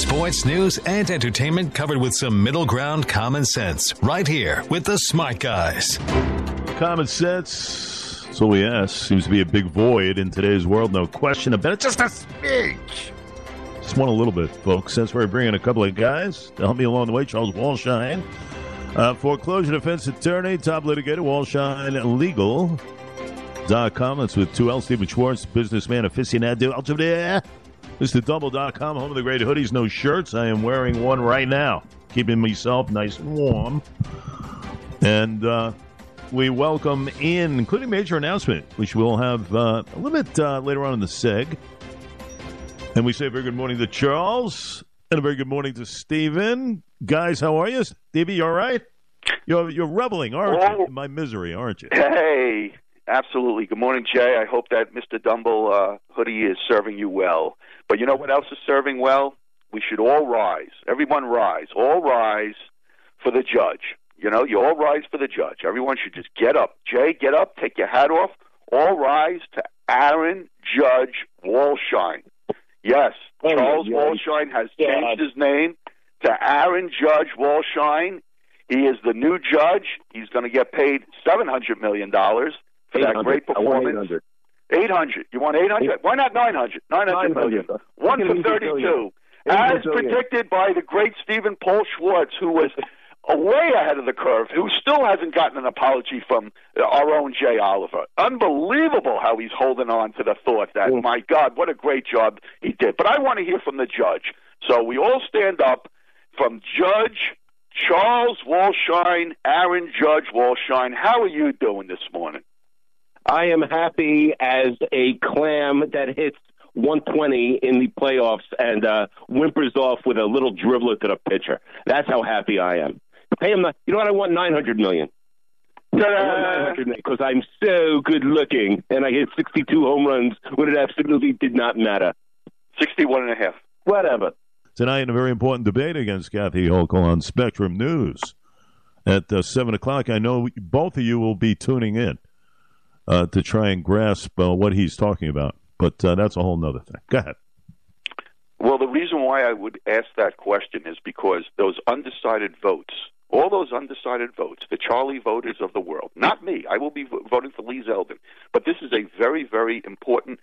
Sports, news, and entertainment covered with some middle ground common sense. Right here with the Smart Guys. Common sense. So we ask. Seems to be a big void in today's world. No question about it. Just a smidge. Just want a little bit, folks. since we're bringing a couple of guys to help me along the way. Charles Walshine, uh, foreclosure defense attorney, top litigator, Walshine Legal. Dot com. That's with two L. Stephen Schwartz, businessman aficionado, ultimate. Mr. Double.com, home of the great hoodies, no shirts. I am wearing one right now, keeping myself nice and warm. And uh, we welcome in, including major announcement, which we'll have uh, a little bit uh, later on in the seg. And we say a very good morning to Charles and a very good morning to Stephen. Guys, how are you? Stevie, you all right? You're, you're reveling, aren't you? In my misery, aren't you? Hey, absolutely. Good morning, Jay. I hope that Mr. Dumble uh, hoodie is serving you well. But you know what else is serving well? We should all rise. Everyone rise. All rise for the judge. You know, you all rise for the judge. Everyone should just get up. Jay, get up, take your hat off. All rise to Aaron Judge Walshine. Yes, Oh, Charles yeah. Walshine has God. changed his name to Aaron Judge Walshine. He is the new judge. He's going to get paid seven hundred million dollars for that great performance. 800. Eight hundred. You want eight hundred? Why not nine hundred? Nine hundred million. 900. One for me the billion. thirty-two. Give me the As predicted by the great Stephen Paul Schwartz, who was way ahead of the curve, who still hasn't gotten an apology from our own Jay Oliver. Unbelievable how he's holding on to the thought that, Mm. my God, what a great job he did. But I want to hear from the judge. So we all stand up from Judge Charles Walshine, Aaron Judge Walshine. How are you doing this morning? I am happy as a clam that hits 120 in the playoffs and uh, whimpers off with a little dribbler to the pitcher. That's how happy I am. Pay him. The, you know what? I want 900 million. I want 900 million because I'm so good looking and I hit 62 home runs when it absolutely did not matter. 61 and a half. Whatever. Tonight, in a very important debate against Kathy Hochul on Spectrum News at uh, 7 o'clock. I know both of you will be tuning in uh, to try and grasp uh, what he's talking about, but uh, that's a whole other thing. Go ahead. Well, the reason why I would ask that question is because those undecided votes, all those undecided votes, the Charlie voters of the world, not me, I will be vo- voting for Lee Zeldin, but this is a very, very important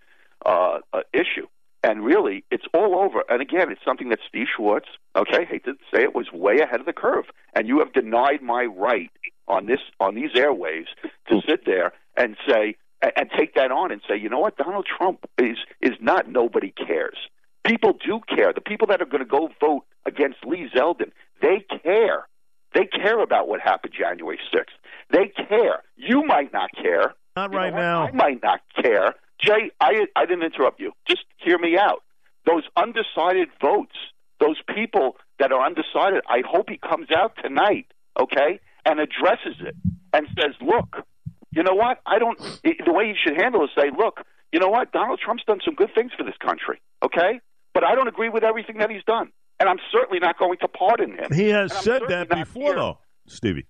uh, uh, issue. And really, it's all over. And again, it's something that Steve Schwartz, okay, hate to say it, was way ahead of the curve. And you have denied my right on this on these airwaves to hmm. sit there and say and, and take that on and say, you know what, Donald Trump is is not nobody cares. People do care. The people that are going to go vote against Lee Zeldin, they care. They care about what happened January 6th. They care. You might not care. Not You know right now. I might not care. Jay, I, I didn't interrupt you. Just hear me out. Those undecided votes, those people that are undecided, I hope he comes out tonight, okay, and addresses it and says, look, you know what? I don't, the way he should handle it is say, look, you know what? Donald Trump's done some good things for this country, okay? But I don't agree with everything that he's done. And I'm certainly not going to pardon him. He has said that before, here- though, Stevie.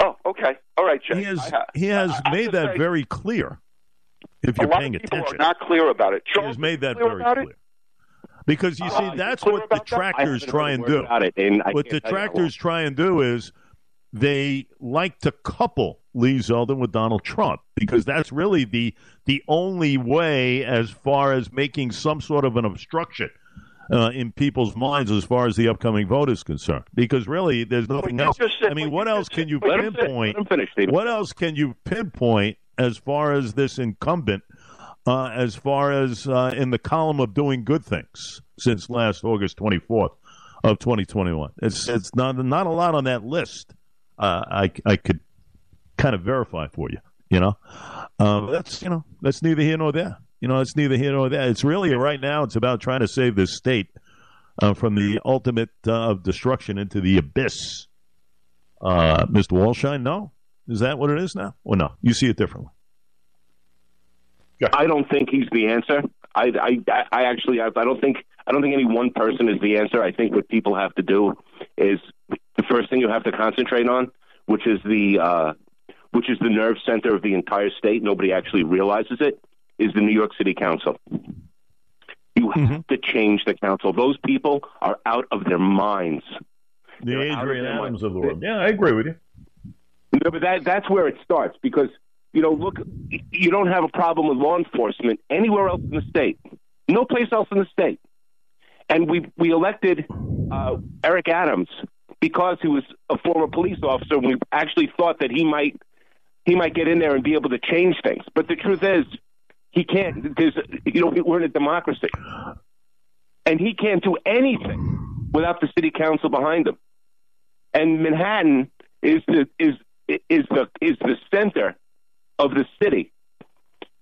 Oh, okay. All right, Jay. He has ha- he has I- made that say- very clear. If you're paying of people attention, are not clear about it. he Charles has made that clear very about it? clear. Because you Uh, see, that's what the about that? I I tractors try and do. About it, and what the tractors try and do is they like to couple Lee Zeldin with Donald Trump because that's really the the only way as far as making some sort of an obstruction uh, in people's minds as far as the upcoming vote is concerned. Because really, there's nothing else. said- I mean, what else can you but you Let him, finish. pinpoint? Let him finish, What else can you pinpoint as far as this incumbent, uh, as far as uh, in the column of doing good things since last August 24th of 2021? It's it's not not a lot on that list. I I could kind of verify for you. You know, um, that's you know that's neither here nor there. You know, it's neither here nor there. It's really right now. It's about trying to save this state uh, from the ultimate uh, of destruction into the abyss. Uh, Mr. Walshine, no, is that what it is now? Or no? You see it differently. I don't think he's the answer. I, I, I actually, I, I don't think, I don't think any one person is the answer. I think what people have to do is the first thing you have to concentrate on, which is the, uh, which is the nerve center of the entire state. Nobody actually realizes it. Is the New York City Council. You have to change the council. Those people are out of their minds. The They're Adrienne Adams of the world. Yeah, I agree with you. No, but that that's where it starts because you know, look, you don't have a problem with law enforcement anywhere else in the state, no place else in the state, and we we elected uh, Eric Adams because he was a former police officer. and We actually thought that he might he might get in there and be able to change things, but the truth is, he can't. There's you know, we're in a democracy, and he can't do anything without the city council behind him. And Manhattan is the is is the is the center of the city.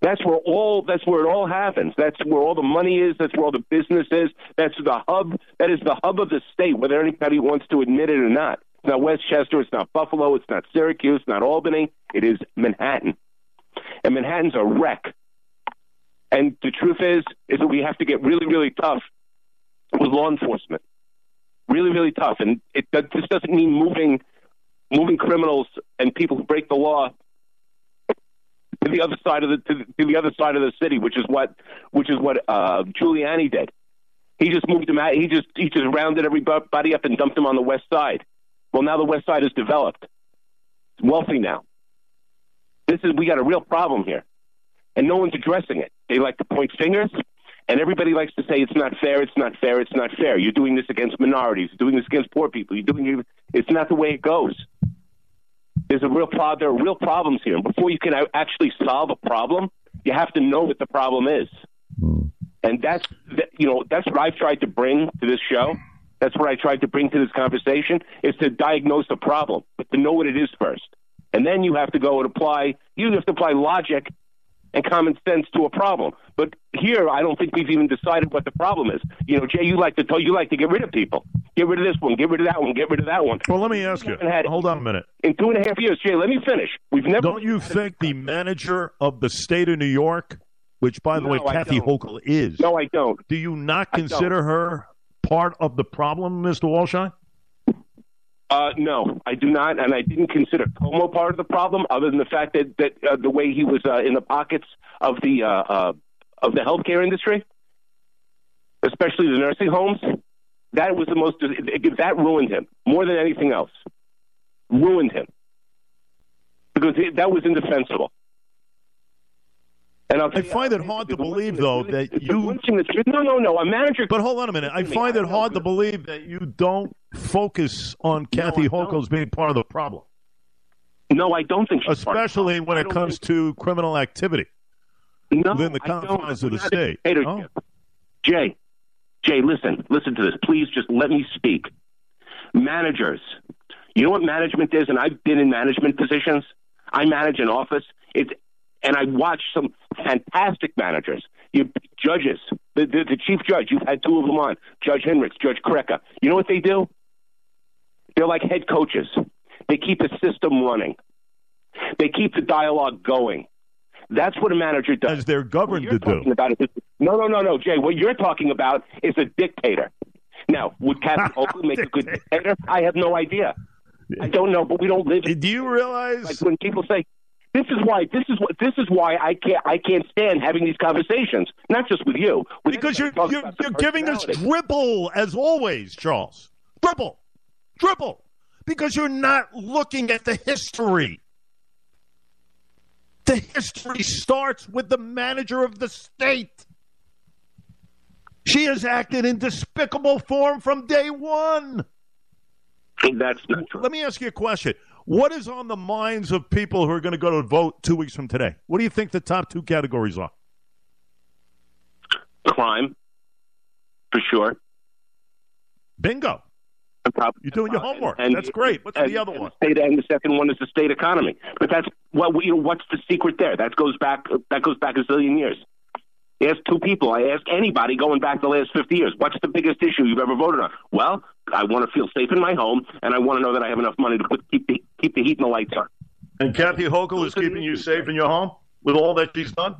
That's where all that's where it all happens. That's where all the money is. That's where all the business is. That's the hub. That is the hub of the state, whether anybody wants to admit it or not. It's not Westchester. It's not Buffalo. It's not Syracuse. It's not Albany. It is Manhattan, and Manhattan's a wreck. And the truth is, is that we have to get really, really tough with law enforcement. Really, really tough. And it this doesn't mean moving moving criminals and people who break the law to the other side of the to, to the other side of the city, which is what which is what uh, Giuliani did. He just moved them out. He just he just rounded everybody up and dumped them on the west side. Well, now the west side is developed. It's wealthy now. This is we got a real problem here, and no one's addressing it. They like to point fingers, and everybody likes to say it's not fair. It's not fair. It's not fair. You're doing this against minorities. You're doing this against poor people. You're doing it's not the way it goes. There's a real pro- There are real problems here. And before you can actually solve a problem, you have to know what the problem is. Hmm. And that's that, you know that's what I've tried to bring to this show. That's what I tried to bring to this conversation is to diagnose the problem, but to know what it is first, and then you have to go and apply. You have to apply logic and common sense to a problem. But here, I don't think we've even decided what the problem is. You know, Jay, you like to tell, you like to get rid of people. Get rid of this one. Get rid of that one. Get rid of that one. Well, let me ask you. had- Hold on a minute. In two and a half years, Jay, let me finish. We've never. Don't you think the manager of the state of New York, which by the way No, I Kathy don't. Hochul is, No, I don't. do you not consider her part of the problem, Mr. Walshine? Uh, no, I do not, and I didn't consider Cuomo part of the problem, other than the fact that that uh, the way he was uh, in the pockets of the uh, uh, of the healthcare industry, especially the nursing homes. That was the most that ruined him more than anything else. Ruined him because that was indefensible. And I find it hard to believe, though, that you- no no no a manager But hold on a minute. I find it hard to believe that you don't focus on Kathy don't. As being part of the problem, no I don't think she's part of especially when it comes to criminal activity no, within the confines of the I'm not a state. Oh. Jay, Jay, listen, listen to this. Please just let me speak. Managers, you know what management is, and I've been in management positions. I manage an office. It's and I watch some fantastic managers. You judges, the, the, the chief judge. You've had two of them on, Judge Henricks, Judge Kretka. You know what they do? They're like head coaches. They keep the system running. They keep the dialogue going. That's what a manager does. as they're governed to do. about is no, no, no, no, Jay. What you're talking about is a dictator. Now, would Kathy Hochul make a good dictator? I have no idea. I don't know, but we don't live. Do you Like realize? when people say, "This is why," this is what, this is why I can't, I can't stand having these conversations. Not just with you, with Because you're you're, you're giving us dribble as always, Charles. Dribble, dribble, because you're not looking at the history. The history starts with the manager of the state. She has acted in despicable form from day one. That's not true. Let me ask you a question. What is on the minds of people who are going to go to vote two weeks from today? What do you think the top two categories are? Crime, for sure. Bingo. And prob- You're doing your homework. And- That's great. What's and- the other and one? State, and the second one is the state economy. But that's what you know. What's the secret there? That goes back. That goes back a zillion years. Ask two people. I ask anybody going back the last fifty years. What's the biggest issue you've ever voted on? Well, I want to feel safe in my home, and I want to know that I have enough money to put, keep the keep the heat and the lights on. And Kathy Hochul is keeping you safe in your home with all that she's done?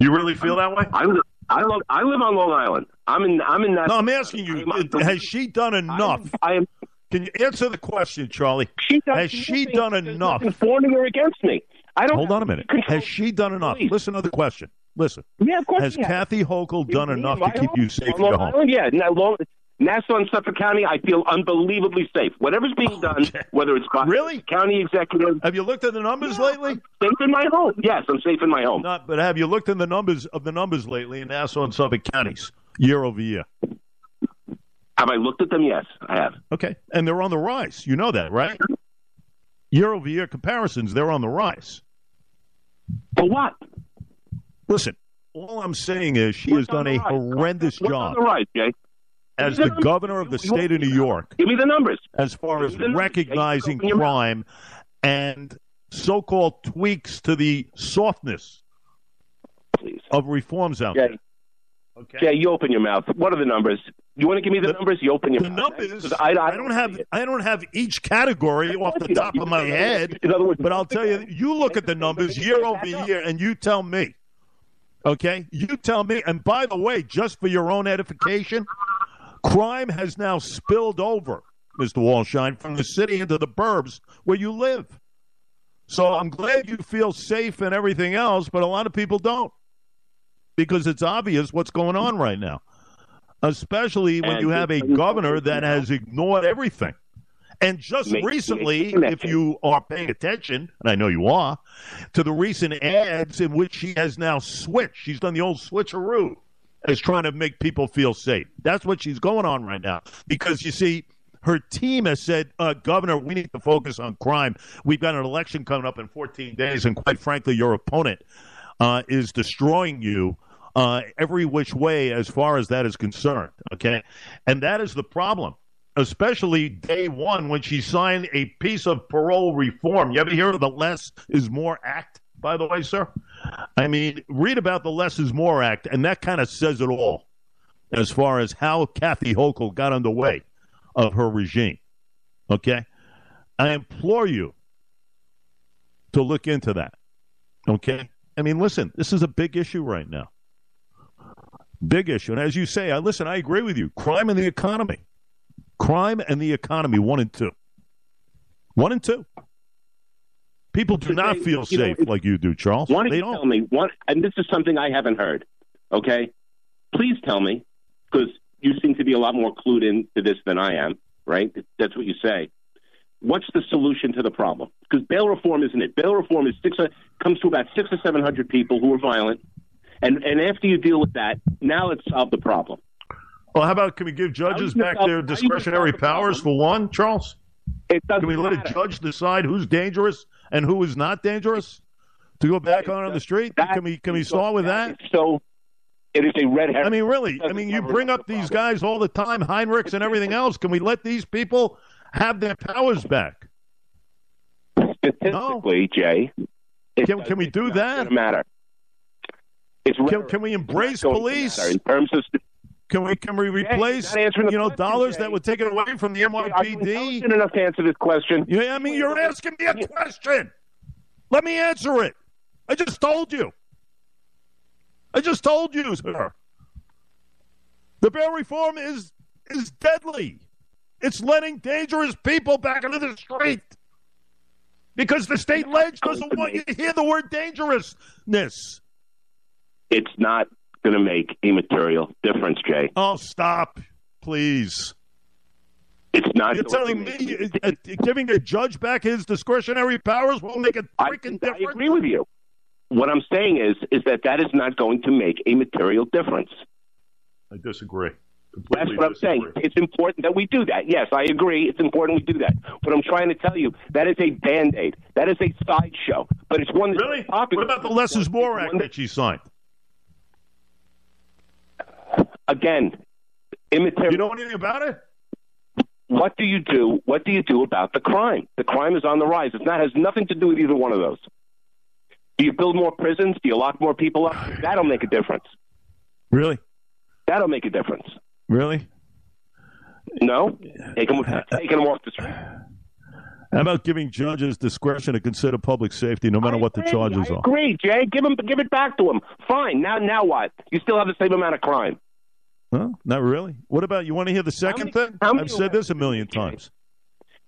You really feel that way? I live. I live. I live on Long Island. I'm in. I'm in that. No, I'm asking you, has she done enough? I am. Can you answer the question, Charlie? She Has she done there's enough? For me or against me. I don't. Hold on a minute. Has she done enough? Please. Listen to the question. Listen. Yeah, of course. Has. Kathy Hochul done enough to keep you safe your home? Island, yeah. Now, long, Nassau and Suffolk County, I feel unbelievably safe. Whatever's being done, whether it's by Really? county executive, Have you looked at the numbers lately? safe in my home. Yes, I'm safe in my home. Not, but have you looked in the numbers of the numbers lately in Nassau and Suffolk counties, year over year? Have I looked at them? Yes, I have. Okay, and they're on the rise. You know that, right? Year over year comparisons, they're on the rise. For what? Listen, all I'm saying is she has What's on done a rise? horrendous What's job on the rise, Jay? As the the governor of the state of New York Give me the numbers. as far as Give me the numbers. recognizing Open your mouth. crime and so-called tweaks to the softness Please. of reforms out Jay, there. Okay. Jay, you open your mouth. What are the numbers? You want to give me the, The- numbers? You open your The mouth. numbers, I, I, I don't have I don't have each category off the top of my head. In other words, But I'll tell you, you look at the numbers year over year, and you tell me. Okay, you tell me. And by the way, just for your own edification, crime has now spilled over, Mr. Walshine, from the city into the burbs where you live. So I'm glad you feel safe and everything else, but a lot of people don't because it's obvious what's going on right now, especially when you have a governor that has ignored everything. And just recently, if you are paying attention, and I know you are, to the recent ads in which she has now switched. She's done the old switcheroo as trying to make people feel safe. That's what she's going on right now. Because you see, her team has said, uh, Governor, we need to focus on crime. We've got an election coming up in 14 days, and quite frankly, your opponent uh, is destroying you uh, every which way as far as that is concerned. Okay. And that is the problem, especially day one when she signed a piece of parole reform. You ever hear of the Less is More Act, by the way, sir? I mean, read about the Less is More Act, and that kind of says it all as far as how Kathy Hochul got underway of her regime. Okay? I implore you to look into that. Okay? I mean, listen, this is a big issue right now. Big issue. And as you say, I listen, I agree with you. Crime and the economy. Crime and the economy, one and two. One and two. People do not they- feel you know, safe like you do, Charles. Why don't they you don't. tell me what? And this is something I haven't heard. Okay, please tell me because you seem to be a lot more clued into this than I am. Right? That's what you say. What's the solution to the problem? Because bail reform isn't it? Bail reform is six uh, comes to about six or seven hundred people who are violent, and and after you deal with that, now let's solve the problem. Well, how about can we give judges back solve- their discretionary solve the powers for one, Charles? It doesn't Can we let a judge decide who's dangerous and who is not dangerous to go back on on the street? That- Can we can we start with that? So it is a red herring. I mean, really? I mean, you bring the up these problem. guys all the time, Heinrichs and everything else. Can we let these people have their powers back? statistically, Jay. Can- does- can we do that? Matter. It's Can, can we embrace police? in terms of Can we can we replace you know question, dollars Jay. that were taken away from the NYPD? enough to answer this question? Yeah, I mean, you're asking me a question. Let me answer it. I just told you. I just told you, sir. The bail reform is is deadly. It's letting dangerous people back into the street because the state ledge doesn't want you to hear the word dangerousness. It's not going to make a material difference, Jay. Oh, stop, please. It's not. You're telling me make- uh, uh, giving a judge back his discretionary powers won't make a I, freaking I difference? agree with you. What I'm saying is, is that that is not going to make a material difference. I disagree. Completely That's what I'm saying. It's important that we do that. Yes, I agree. It's important we do that. But I'm trying to tell you that is a band aid. That is a sideshow. But it's one that's Really? popular. What about the Less is More Act that she signed? Again, immaterial. You know anything about it? what do you do? What do you do about the crime? The crime is on the rise. It's not has nothing to do with either one of those. Do you build more prisons? Do you lock more people up? That'll make a difference. Really? That'll make a difference. Really? No, take them, taking them off the street. How about giving judges discretion to consider public safety no matter I what the charges I are? agree, Jay. Give him, give it back to him. Fine. Now, now what? You still have the same amount of crime. Not really. What about you want to hear the second many- thing? I've said this a million arrests were made? times.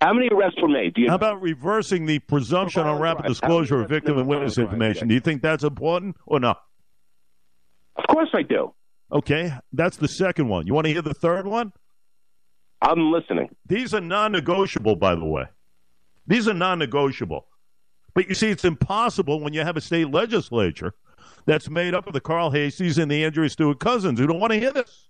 How many arrests were made? Do you? How about reversing the presumption on rapid crimes. disclosure of victim and witness for violent crimes, information? Do you think that's important or not? Of course I do. Okay, that's the second one. You want to hear the third one? I'm listening. These are non negotiable, by the way. These are non negotiable. But you see, it's impossible when you have a state legislature that's made up of the Carl Heasties and the Andrea Stewart Cousins who don't want to hear this.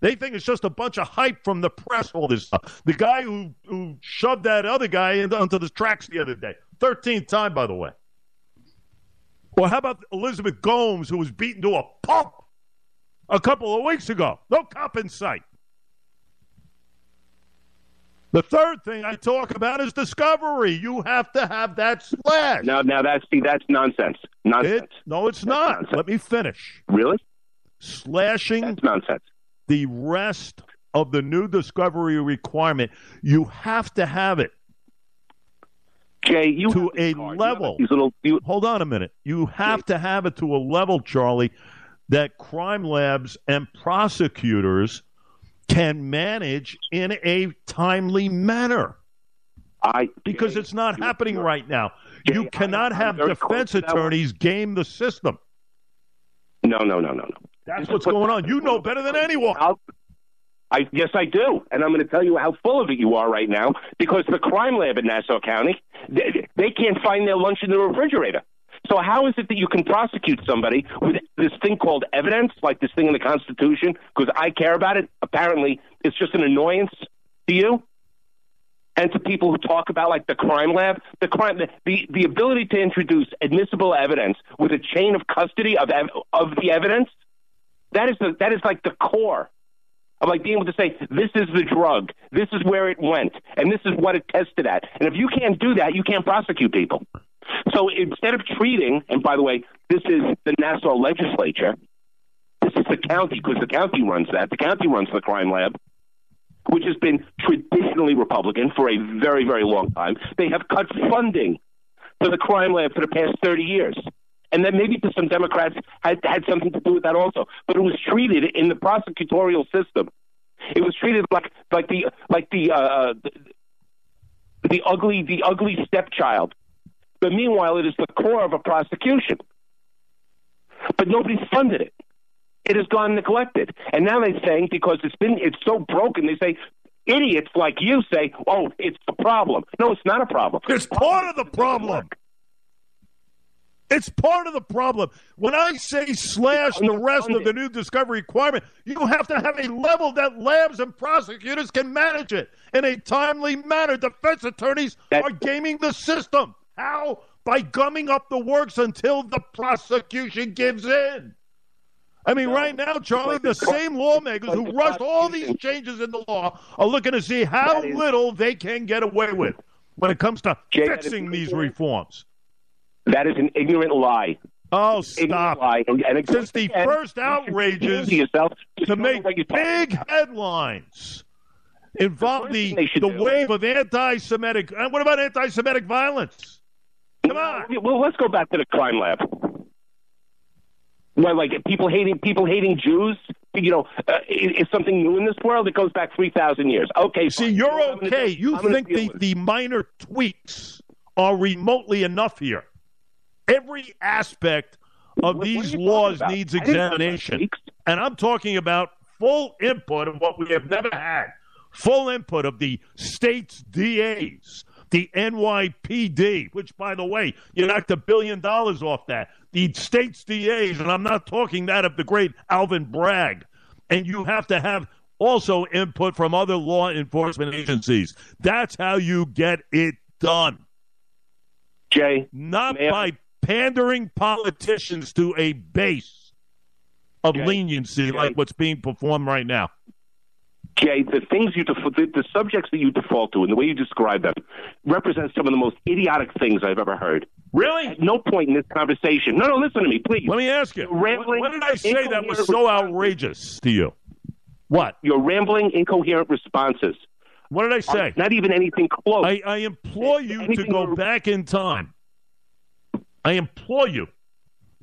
They think it's just a bunch of hype from the press, all this stuff. The guy who, who shoved that other guy into, onto the tracks the other day, 13th time, by the way. Well, how about Elizabeth Gomes, who was beaten to a pulp a couple of weeks ago? No cop in sight. The third thing I talk about is discovery. You have to have that splash. Now, now that's see, that's nonsense. Nonsense. It, no, it's not. Nonsense. Let me finish. Really? Slashing that's nonsense. The rest of the new discovery requirement. You have to have it. Jay, you to a level. Little, you, hold on a minute. You have Jay. to have it to a level, Charlie, that crime labs and prosecutors can manage in a timely manner. I because Jay, it's not happening right now. You cannot I, have defense attorneys game the system. No, no, no, no, no. That's what's going on. You know better than anyone. I'll, I yes, I do, and I'm going to tell you how full of it you are right now because the crime lab in Nassau County they, they can't find their lunch in the refrigerator. So how is it that you can prosecute somebody with this thing called evidence, like this thing in the Constitution, because I care about it? Apparently, it's just an annoyance to you and to people who talk about like the crime lab, the crime, the, the, the ability to introduce admissible evidence with a chain of custody of of the evidence. That is the, that is like the core of like being able to say this is the drug, this is where it went, and this is what it tested at. And if you can't do that, you can't prosecute people. So instead of treating, and by the way, this is the Nassau legislature, this is the county because the county runs that. The county runs the crime lab, which has been traditionally Republican for a very, very long time. They have cut funding for the crime lab for the past 30 years. And then maybe some Democrats had, had something to do with that also. But it was treated in the prosecutorial system. It was treated like like the like the uh, the, the ugly the ugly stepchild but meanwhile, it is the core of a prosecution. But nobody's funded it. It has gone neglected. And now they're saying because it's been it's so broken, they say idiots like you say, "Oh, it's a problem." No, it's not a problem. It's part of the problem. It's part of the problem. When I say slash the rest of the new discovery requirement, you have to have a level that labs and prosecutors can manage it in a timely manner. Defense attorneys are gaming the system. How? By gumming up the works until the prosecution gives in. I mean, no, right now, Charlie, the same lawmakers who rushed all these changes in the law are looking to see how is, little they can get away with when it comes to Jay, fixing these reforms. That is an ignorant lie. Oh, stop. Lie. And, and Since the again, first outrages to make big headlines involve the, the wave of anti Semitic. Uh, what about anti Semitic violence? Come on. Well, let's go back to the crime lab. Well, like people hating people hating Jews, you know, uh, is, something new in this world. It goes back three thousand years. Okay, see, fine. you're okay. you think the, the minor tweaks are remotely enough here. Every aspect of what, these what laws needs examination, and I'm talking about full input of what we have never had. Full input of the state's DAs, the NYPD, which, by the way, you knocked a billion dollars off that. The state's DAs, and I'm not talking that of the great Alvin Bragg. And you have to have also input from other law enforcement agencies. That's how you get it done. Jay, not by pandering politicians to a base of Jay, leniency Jay. like what's being performed right now. Jay, the things you def- the, the subjects that you default to and the way you describe them represent some of the most idiotic things I've ever heard. Really? At no point in this conversation. No, no, listen to me, please. Let me ask you. Rambling, what, what did I say that was so outrageous to you? What? Your rambling, incoherent responses. What did I say? Not even anything close. I, I implore you anything to go back in time. I implore you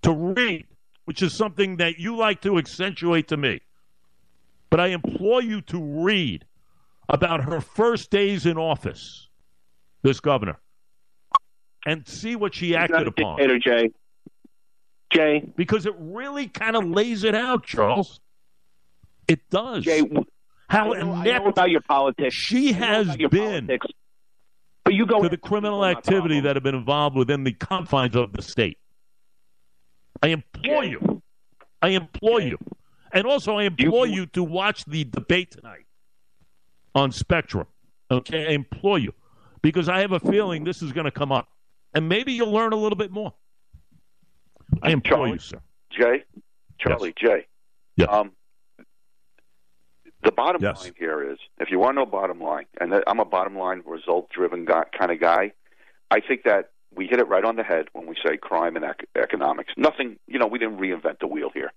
to read, which is something that you like to accentuate to me. But I implore you to read about her first days in office, this governor, and see what she acted upon. Dictator, Jay. Jay, because it really kind of lays it out, Charles. It does. Jay, How I know, I know about your politics. she has been politics, you go to the criminal activity that have been involved within the confines of the state. I implore you. I implore you. And also, I implore you to watch the debate tonight on Spectrum. Okay? I implore you. Because I have a feeling this is going to come up. And maybe you'll learn a little bit more. I implore Charlie? you, sir. Jay, Charlie, Jay. Yes. Um, the bottom Yes. line here is, if you want to know bottom line, and I'm a bottom line, result driven kind of guy, I think that we hit it right on the head when we say crime and ec- economics. Nothing, you know, we didn't reinvent the wheel here,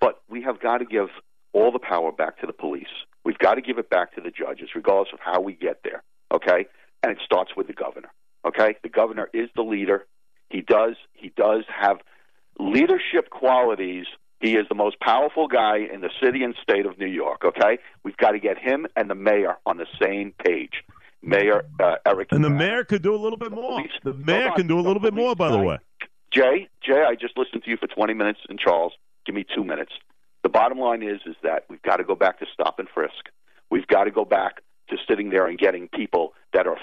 but we have got to give all the power back to the police. We've got to give it back to the judges, regardless of how we get there. Okay, and it starts with the governor. Okay, the governor is the leader. He does he does have leadership qualities. He is the most powerful guy in the city and state of New York. Okay, we've got to get him and the mayor on the same page. Mayor uh, Eric And the mayor could do a little bit more. Police- The mayor on. can do a little bit more, by the way. Jay, Jay, I just listened to you for 20 minutes, and Charles, give me two minutes. The bottom line is, is that we've got to go back to stop and frisk. We've got to go back to sitting there and getting people that are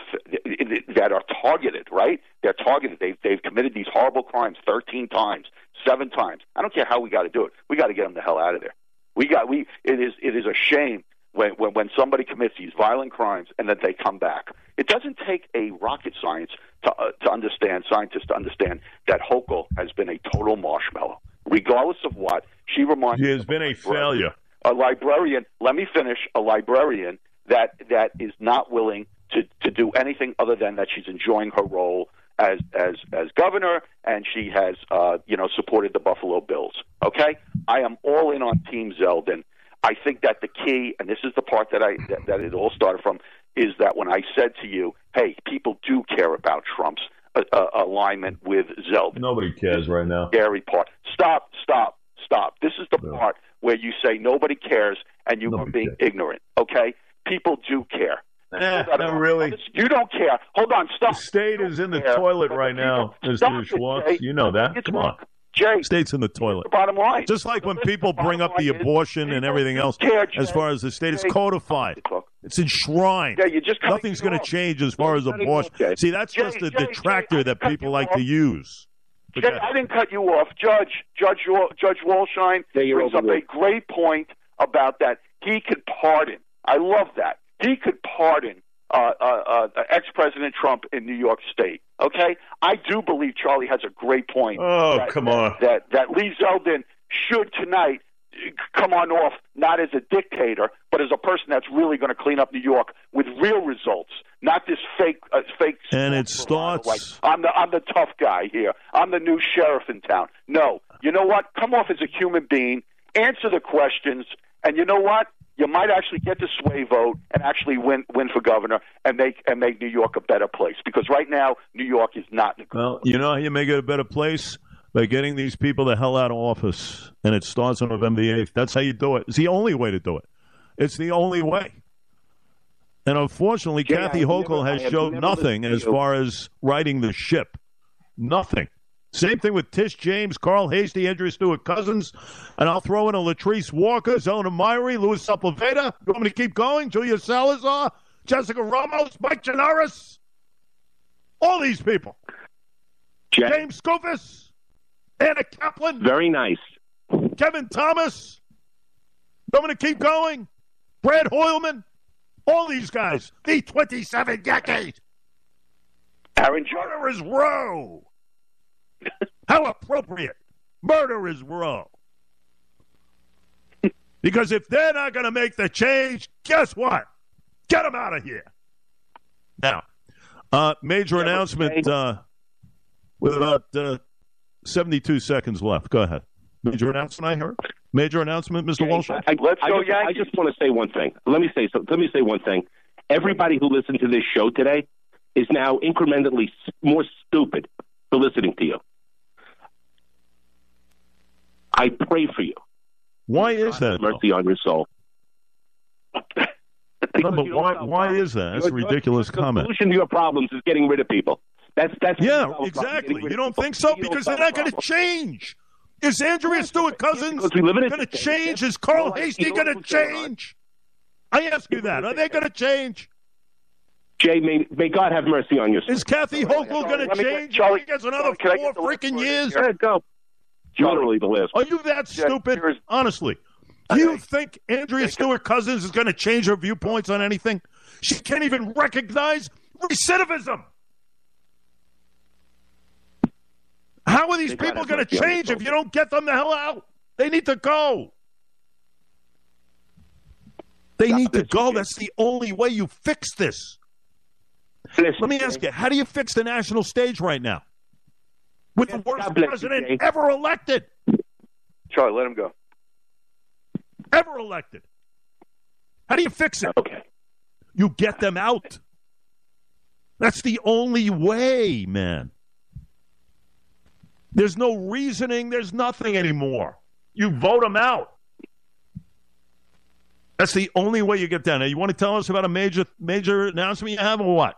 that are targeted. Right? They're targeted. They've they've committed these horrible crimes 13 times, seven times. I don't care how we got to do it. We got to get them the hell out of there. We got we. It is it is a shame when, when when somebody commits these violent crimes and then they come back. It doesn't take a rocket science to uh, to understand scientists to understand that Hochul has been a total marshmallow. Regardless of what, she reminds He has been a failure. A librarian. Let me finish. A librarian that that is not willing to to do anything other than that she's enjoying her role as as as governor, and she has uh, you know supported the Buffalo Bills. Okay, I am all in on Team Zeldin. I think that the key, and this is the part that I that, that it all started from, is that when I said to you, "Hey, people do care about Trump's uh, uh, alignment with Zeldin," Nobody cares right now. scary part. Stop, stop, stop. This is the No. part where you say nobody cares and you are being cares. ignorant. Okay, people do care. Eh, not really. You don't care. Hold on, stop. The state is in the care, toilet right now, Mr. it, Schwartz. Jay. You know that. It's Come on. wrong. Jay, State's in the toilet. the bottom line. Just like when people bring up the bottom line is abortion and everything else, care, as far as the state is codified. It's enshrined. Yeah, you just Nothing's going to change as far as Cutting you abortion. off, See, that's Jay, just a Jay, Jay, detractor that people like off. to use. Jay, I didn't cut you off. Judge, Judge, Wal- Judge Walshine brings up a great point about that. He could pardon. I love that. He could pardon uh, uh, uh, ex-President Trump in New York State. Okay, I do believe Charlie has a great point. Oh, that, come on. That that Lee Zeldin should tonight uh, come on off not as a dictator, but as a person that's really going to clean up New York with real results, not this fake uh, fake. And it starts- Like, I'm the I'm the tough guy here. I'm the new sheriff in town. No, you know what? Come off as a human being, answer the questions, and you know what? You might actually get the sway vote and actually win win for governor and make and make New York a better place because right now New York is not good Well, you know how you make it a better place? By getting these people the hell out of office. And it starts on November 8th. That's how you do it. It's the only way to do it. It's the only way. And unfortunately, Jay, Kathy Hochul never- has shown nothing as far as riding the ship. Nothing. Same thing with Tish James, Carl Heastie, Andrea Stewart Cousins, and I'll throw in a Latrice Walker, Zona Myrie, Louis Sepulveda. You want me to keep going? Julia Salazar, Jessica Ramos, Mike Gianaris. All these people. Jay, James Skoufis, Anna Kaplan, very nice. Kevin Thomas. I'm going to keep going. Brad Hoylman. All these guys. The 27 decade. Aaron Judge. is Row. How appropriate. Murder is wrong. Because if they're not going to make the change, guess what? Get them out of here. Now, uh, major Yeah, announcement uh, with about uh, 72 seconds left. Go ahead. Major announcement, I heard. Major announcement, Mr. Walsh. I, I- Let's I go just, I just want to say one thing. Let me say so. Let me say one thing. Everybody who listened to this show today is now incrementally more stupid for listening to you. I pray for you. Why is that? though? Mercy on your soul. No, but why, why is that? That's a ridiculous the comment. solution to your problems is getting rid of people. That's that's Yeah, exactly. You don't think so? Because they're not going to change. Is Andrea Stewart Cousins going to change? Is Carl Heastie going to change? I ask you that. Are they going to change? Jay, may, may God have mercy on you. Is Kathy Hochul going to change? Charlie gets another four freaking years. Go. Literally the list. Are you that stupid? Honestly, do you think Andrea Stewart Cousins is going to change her viewpoints on anything? She can't even recognize recidivism. How are these people going to change if you don't get them the hell out? They need to go. They need to go. That's the only way you fix this. Let me ask you, how do you fix the national stage right now? With the worst president ever elected. Charlie, let him go. Ever elected. How do you fix it? Okay. You get them out. That's the only way, man. There's no reasoning, there's nothing anymore. You vote them out. That's the only way you get down. Now, you want to tell us about a major major announcement you have, or what?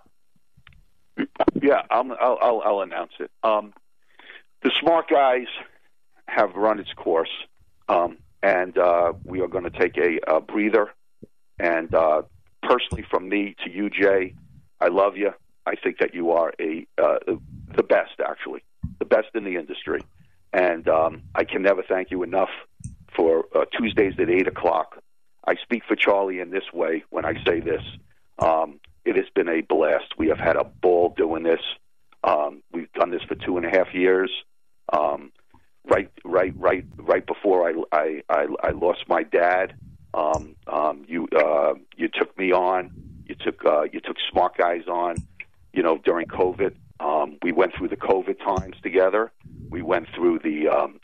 Yeah, I'll I'll, I'll announce it. Um, the smart guys have run its course, um, and uh, we are going to take a, a breather. And uh, personally, from me to you, Jay, I love you. I think that you are a uh, the best, actually, the best in the industry. And um, I can never thank you enough for uh, Tuesdays at eight o'clock. I speak for Charlie in this way when I say this. Um, it has been a blast. We have had a ball doing this. Um, we've done this for two and a half years. Um, right, right, right, right before I, I, I, I lost my dad, um, um, you, uh, you took me on. You took, uh, you took smart guys on. You know, during COVID, um, we went through the COVID times together. We went through the, um,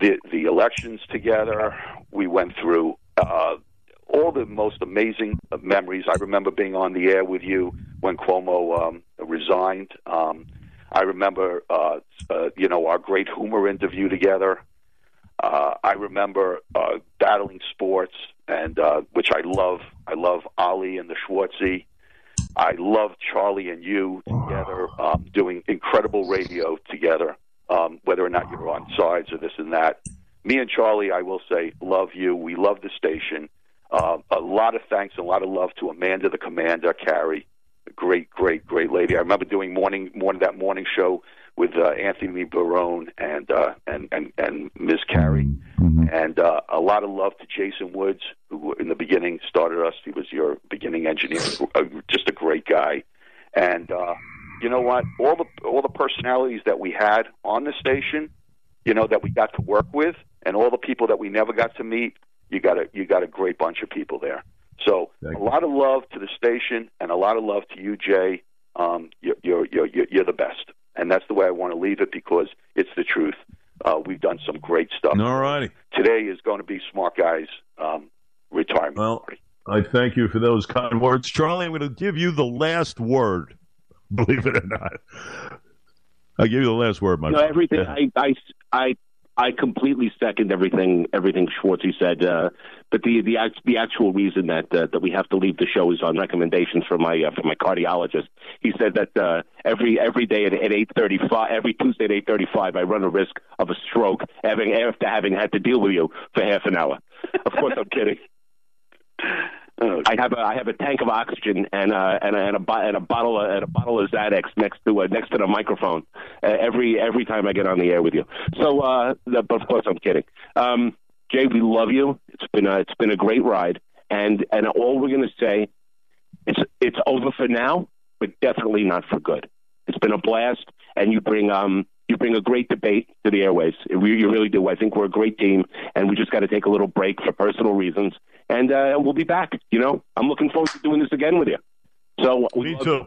the, the elections together. We went through uh, all the most amazing memories. I remember being on the air with you when Cuomo um, resigned. Um, I remember, uh, uh, you know, our great humor interview together. Uh, I remember uh, battling sports, and uh, which I love. I love Ali and the Schwartzy. I love Charlie and you together, um, doing incredible radio together. Um, whether or not you're on sides or this and that, me and Charlie, I will say, love you. We love the station. Uh, a lot of thanks and a lot of love to Amanda, the commander, Carrie, great, great, great lady. I remember doing morning, morning that morning show with uh, Anthony Barone and uh, and and and Ms. Carrie, mm-hmm. and uh, a lot of love to Jason Woods, who in the beginning started us. He was your beginning engineer, just a great guy, and uh, you know what? All the all the personalities that we had on the station, you know, that we got to work with, and all the people that we never got to meet you got a you got a great bunch of people there. So a lot of love to the station and a lot of love to you, Jay. Um, you're, you're you're you're the best, and that's the way I want to leave it because it's the truth. Uh, we've done some great stuff. All righty. Today is going to be Smart Guys um, retirement well, party. I thank you for those kind words, Charlie. I'm going to give you the last word. Believe it or not, I give you the last word, my no, friend. Everything yeah. I, I I I completely second everything everything Schwartzy said. Uh, but the the the actual reason that uh, that we have to leave the show is on recommendations from my uh, from my cardiologist. He said that uh, every every day at, at eight thirty five, every Tuesday at eight thirty five, I run a risk of a stroke having after having had to deal with you for half an hour. Of course, I'm kidding. Oh, I have a I have a tank of oxygen and uh and a, and a and a bottle of, and a bottle of Xanax next to uh, next to the microphone uh, every every time I get on the air with you. So, uh, but of course I'm kidding. Um, Jay, we love you. It's been a, it's been a great ride, and and all we're to say, it's it's over for now, but definitely not for good. It's been a blast, and you bring um you bring a great debate to the airways. You really do. I think we're a great team, and we just got to take a little break for personal reasons, and uh, we'll be back. You know, I'm looking forward to doing this again with you. So me too.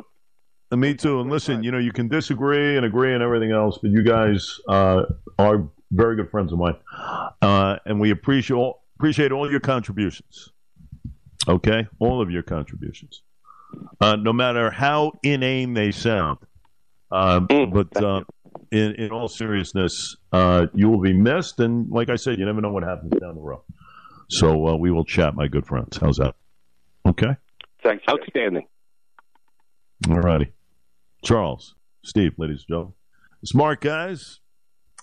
You. Me too. And listen, you know, you can disagree and agree and everything else, but you guys uh, are very good friends of mine, uh, and we appreciate all, appreciate all your contributions. Okay, all of your contributions, uh, no matter how inane they sound. Uh, mm, but uh, in, in all seriousness, uh, you will be missed. And like I said, you never know what happens down the road. So uh, we will chat, my good friends. How's that? Okay. Thanks. Outstanding. All righty. Charles, Steve, ladies and gentlemen. Smart guys.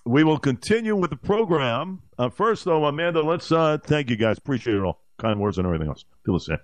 we will continue with the program. Uh, first, though, Amanda, let's uh, thank you guys. Appreciate it all. Kind words and everything else. Feel the same.